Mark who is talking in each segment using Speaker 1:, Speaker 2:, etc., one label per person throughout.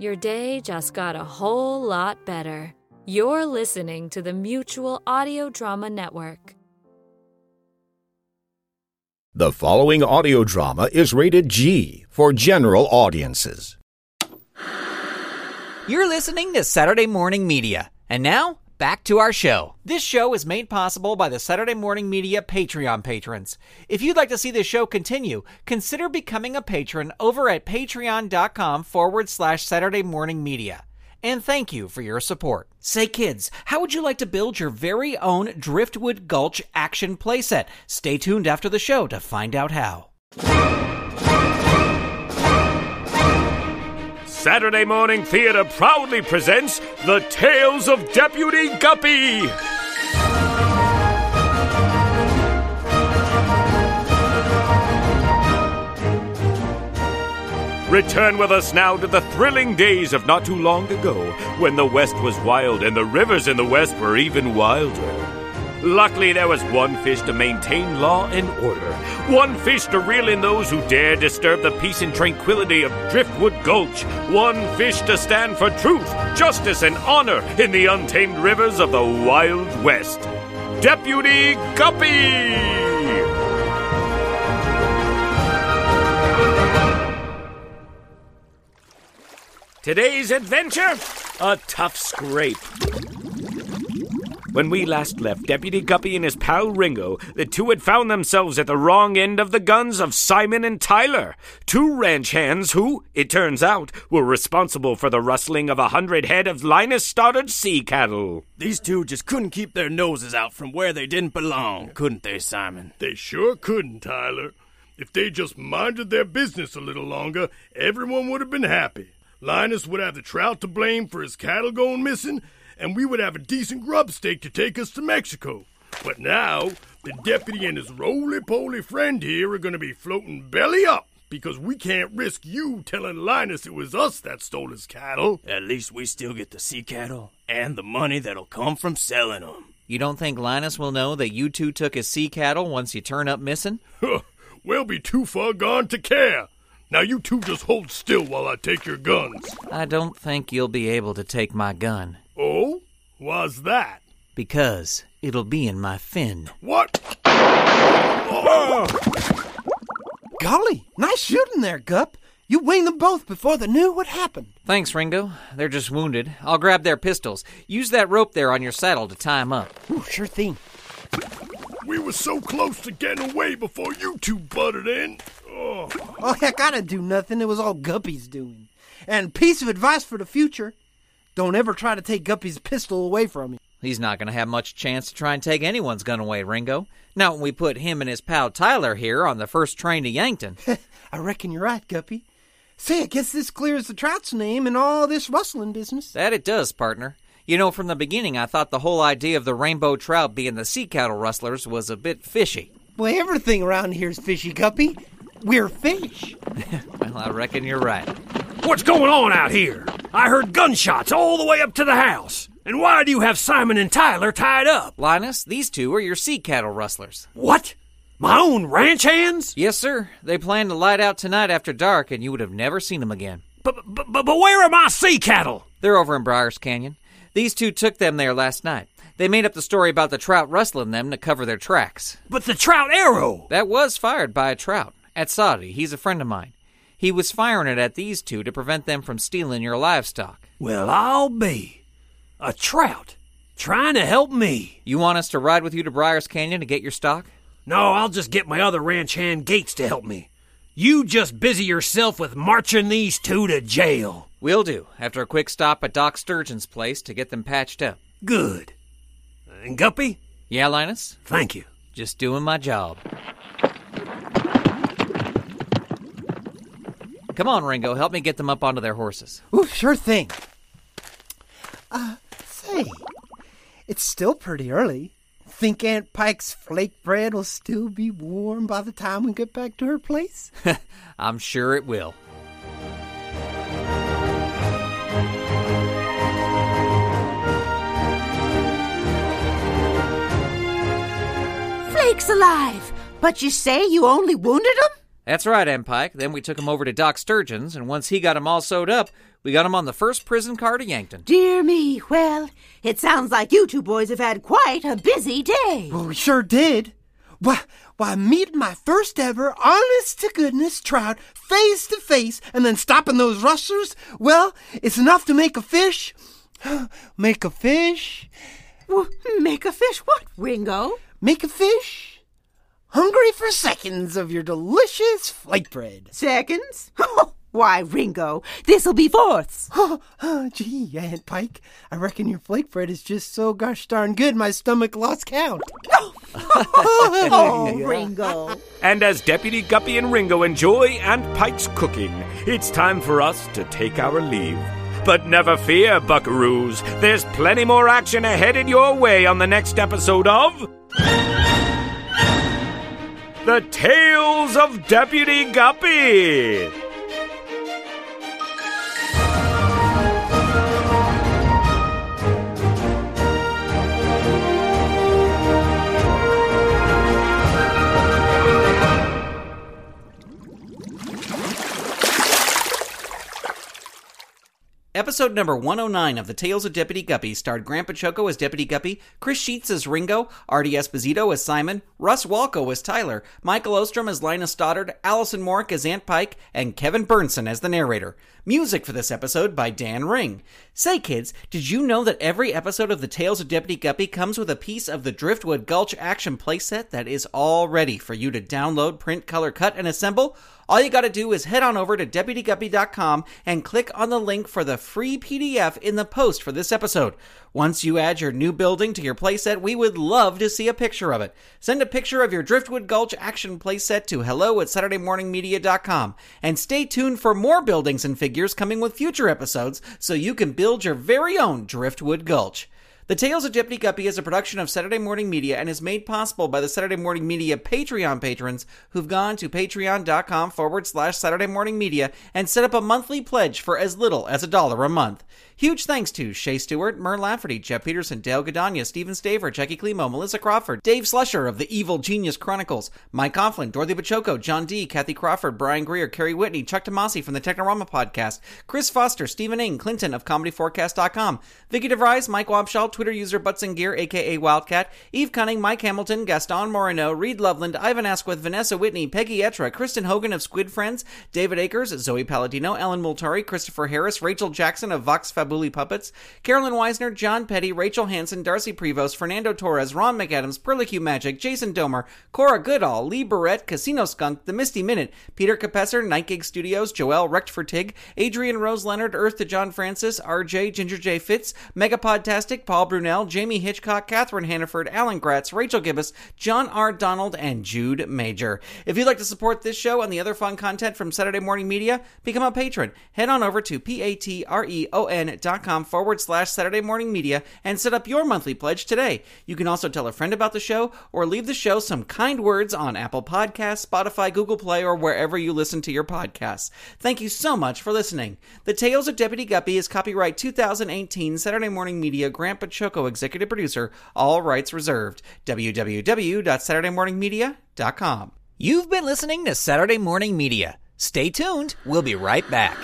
Speaker 1: your day just got a whole lot better. You're listening to the Mutual Audio Drama Network.
Speaker 2: The following audio drama is rated G for general audiences.
Speaker 3: You're listening to Saturday Morning Media. And now, back to our show. This show is made possible by the Saturday Morning Media Patreon patrons. If you'd like to see this show continue, consider becoming a patron over at patreon.com forward slash Saturday Morning Media. And thank you for your support. Say, kids, how would you like to build your very own Driftwood Gulch action playset? Stay tuned after the show to find out how.
Speaker 4: Saturday Morning Theater proudly presents The Tales of Deputy Guppy. Return with us now to the thrilling days of not too long ago when the West was wild and the rivers in the West were even wilder. Luckily, there was one fish to maintain law and order, one fish to reel in those who dare disturb the peace and tranquility of Driftwood Gulch, one fish to stand for truth, justice, and honor in the untamed rivers of the Wild West. Deputy Guppy! Today's adventure? A tough scrape. When we last left Deputy Guppy and his pal Ringo, the two had found themselves at the wrong end of the guns of Simon and Tyler, two ranch hands who, it turns out, were responsible for the rustling of a hundred head of Linus Stoddard's sea cattle.
Speaker 5: These two just couldn't keep their noses out from where they didn't belong, couldn't they, Simon?
Speaker 6: They sure couldn't, Tyler. If they just minded their business a little longer, everyone would have been happy. Linus would have the trout to blame for his cattle going missing, and we would have a decent grub stake to take us to Mexico. But now, the deputy and his roly poly friend here are going to be floating belly up because we can't risk you telling Linus it was us that stole his cattle.
Speaker 5: At least we still get the sea cattle and the money that'll come from selling them.
Speaker 3: You don't think Linus will know that you two took his sea cattle once you turn up missing?
Speaker 6: we'll be too far gone to care. Now you two just hold still while I take your guns.
Speaker 3: I don't think you'll be able to take my gun.
Speaker 6: Oh? Why's that?
Speaker 3: Because it'll be in my fin.
Speaker 6: What?
Speaker 7: Oh. Golly, nice shooting there, Gup. You winged them both before they knew what happened.
Speaker 3: Thanks, Ringo. They're just wounded. I'll grab their pistols. Use that rope there on your saddle to tie 'em up.
Speaker 7: Ooh, sure thing.
Speaker 6: We were so close to getting away before you two butted in.
Speaker 7: Oh. oh, heck, I didn't do nothing. It was all Guppy's doing. And piece of advice for the future don't ever try to take Guppy's pistol away from him.
Speaker 3: He's not going to have much chance to try and take anyone's gun away, Ringo. Not when we put him and his pal Tyler here on the first train to Yankton.
Speaker 7: I reckon you're right, Guppy. Say, I guess this clears the trout's name and all this rustling business.
Speaker 3: That it does, partner. You know, from the beginning, I thought the whole idea of the rainbow trout being the sea cattle rustlers was a bit fishy.
Speaker 7: Well, everything around here's fishy, Guppy. We're fish.
Speaker 3: well, I reckon you're right.
Speaker 8: What's going on out here? I heard gunshots all the way up to the house. And why do you have Simon and Tyler tied up?
Speaker 3: Linus, these two are your sea cattle rustlers.
Speaker 8: What? My own ranch hands?
Speaker 3: Yes, sir. They plan to light out tonight after dark, and you would have never seen them again.
Speaker 8: But, but, but, where are my sea cattle?
Speaker 3: They're over in Briars Canyon. These two took them there last night. They made up the story about the trout rustling them to cover their tracks.
Speaker 8: But the trout arrow!
Speaker 3: That was fired by a trout. At Saudi. He's a friend of mine. He was firing it at these two to prevent them from stealing your livestock.
Speaker 8: Well, I'll be. A trout. Trying to help me.
Speaker 3: You want us to ride with you to Briars Canyon to get your stock?
Speaker 8: No, I'll just get my other ranch hand Gates to help me. You just busy yourself with marching these two to jail.
Speaker 3: Will do, after a quick stop at Doc Sturgeon's place to get them patched up.
Speaker 8: Good. And Guppy?
Speaker 3: Yeah, Linus?
Speaker 8: Thank you.
Speaker 3: Just doing my job. Come on, Ringo, help me get them up onto their horses.
Speaker 7: Ooh, sure thing. Uh, say, it's still pretty early. Think Aunt Pike's flake bread will still be warm by the time we get back to her place?
Speaker 3: I'm sure it will.
Speaker 9: Flake's alive, but you say you only wounded him?
Speaker 3: That's right, M. Pike. Then we took him over to Doc Sturgeon's, and once he got him all sewed up, we got him on the first prison car to Yankton.
Speaker 9: Dear me, well, it sounds like you two boys have had quite a busy day.
Speaker 7: Well, we sure did. Why, why, meeting my first ever honest to goodness trout face to face and then stopping those rustlers, well, it's enough to make a fish. make a fish.
Speaker 9: Well, make a fish what, Ringo?
Speaker 7: Make a fish. Hungry for seconds of your delicious flake bread.
Speaker 9: Seconds? Why, Ringo, this'll be fourths.
Speaker 7: Oh, gee, Aunt Pike, I reckon your flake bread is just so gosh darn good my stomach lost count.
Speaker 9: oh, Ringo.
Speaker 4: And as Deputy Guppy and Ringo enjoy Aunt Pike's cooking, it's time for us to take our leave. But never fear, buckaroos. There's plenty more action ahead in your way on the next episode of. The Tales of Deputy Guppy!
Speaker 3: Episode number 109 of The Tales of Deputy Guppy starred Grant Baciocco as Deputy Guppy, Chris Sheets as Ringo, Artie Esposito as Simon, Russ Walco as Tyler, Michael Ostrom as Linus Stoddard, Allison Morrick as Aunt Pike, and Kevin Burnson as the narrator. Music for this episode by Dan Ring. Say, kids, did you know that every episode of The Tales of Deputy Guppy comes with a piece of the Driftwood Gulch action playset that is all ready for you to download, print, color, cut, and assemble? All you got to do is head on over to deputyguppy.com and click on the link for the free PDF in the post for this episode. Once you add your new building to your playset, we would love to see a picture of it. Send a picture of your Driftwood Gulch action playset to hello at SaturdayMorningMedia.com. And stay tuned for more buildings and figures coming with future episodes so you can build your very own Driftwood Gulch. The Tales of Deputy Guppy is a production of Saturday Morning Media and is made possible by the Saturday Morning Media Patreon patrons who've gone to patreon.com forward slash Saturday Morning Media and set up a monthly pledge for as little as a dollar a month. Huge thanks to Shay Stewart, Mur Lafferty, Jeff Peterson, Dale Gadania, Stephen Staver, Jackie Klimo, Melissa Crawford, Dave Slusher of the Evil Genius Chronicles, Mike Coughlin, Dorothy Baciocco, John D., Kathy Crawford, Brian Greer, Kerry Whitney, Chuck Tomasi from the Technorama podcast, Chris Foster, Stephen Ing, Clinton of ComedyForecast.com, Vicky DeVries, Mike Wabshall, Twitter user and Gear, aka Wildcat, Eve Cunning, Mike Hamilton, Gaston Moreno, Reed Loveland, Ivan Asquith, Vanessa Whitney, Peggy Etra, Kristen Hogan of Squid Friends, David Akers, Zoe Palladino, Ellen Multari, Christopher Harris, Rachel Jackson of Vox Fabuli Puppets, Carolyn Weisner, John Petty, Rachel Hansen, Darcy Prevost, Fernando Torres, Ron McAdams, Perlicue Magic, Jason Domer, Cora Goodall, Lee Barrett, Casino Skunk, The Misty Minute, Peter Capesser, Night Gig Studios, Joel Recht Tig, Adrian Rose Leonard, Earth to John Francis, RJ, Ginger J Fitz, Megapodtastic, Paul Brunel, Jamie Hitchcock, Catherine Hannaford, Alan Gratz, Rachel Gibbous, John R. Donald, and Jude Major. If you'd like to support this show and the other fun content from Saturday Morning Media, become a patron. Head on over to patreon.com forward slash Saturday Morning Media and set up your monthly pledge today. You can also tell a friend about the show or leave the show some kind words on Apple Podcasts, Spotify, Google Play, or wherever you listen to your podcasts. Thank you so much for listening. The Tales of Deputy Guppy is copyright 2018 Saturday Morning Media Grant Baciocco executive producer, all rights reserved. www.saturdaymorningmedia.com. You've been listening to Saturday Morning Media. Stay tuned. We'll be right back.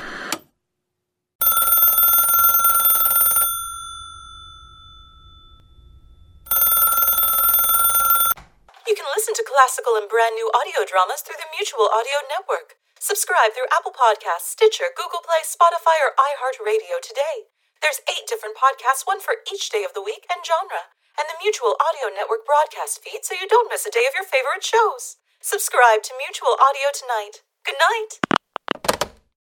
Speaker 10: You can listen to classical and brand new audio dramas through the Mutual Audio Network. Subscribe through Apple Podcasts, Stitcher, Google Play, Spotify, or iHeartRadio today. There's eight different podcasts, one for each day of the week and genre, and the Mutual Audio Network broadcast feed so you don't miss a day of your favorite shows. Subscribe to Mutual Audio tonight. Good night.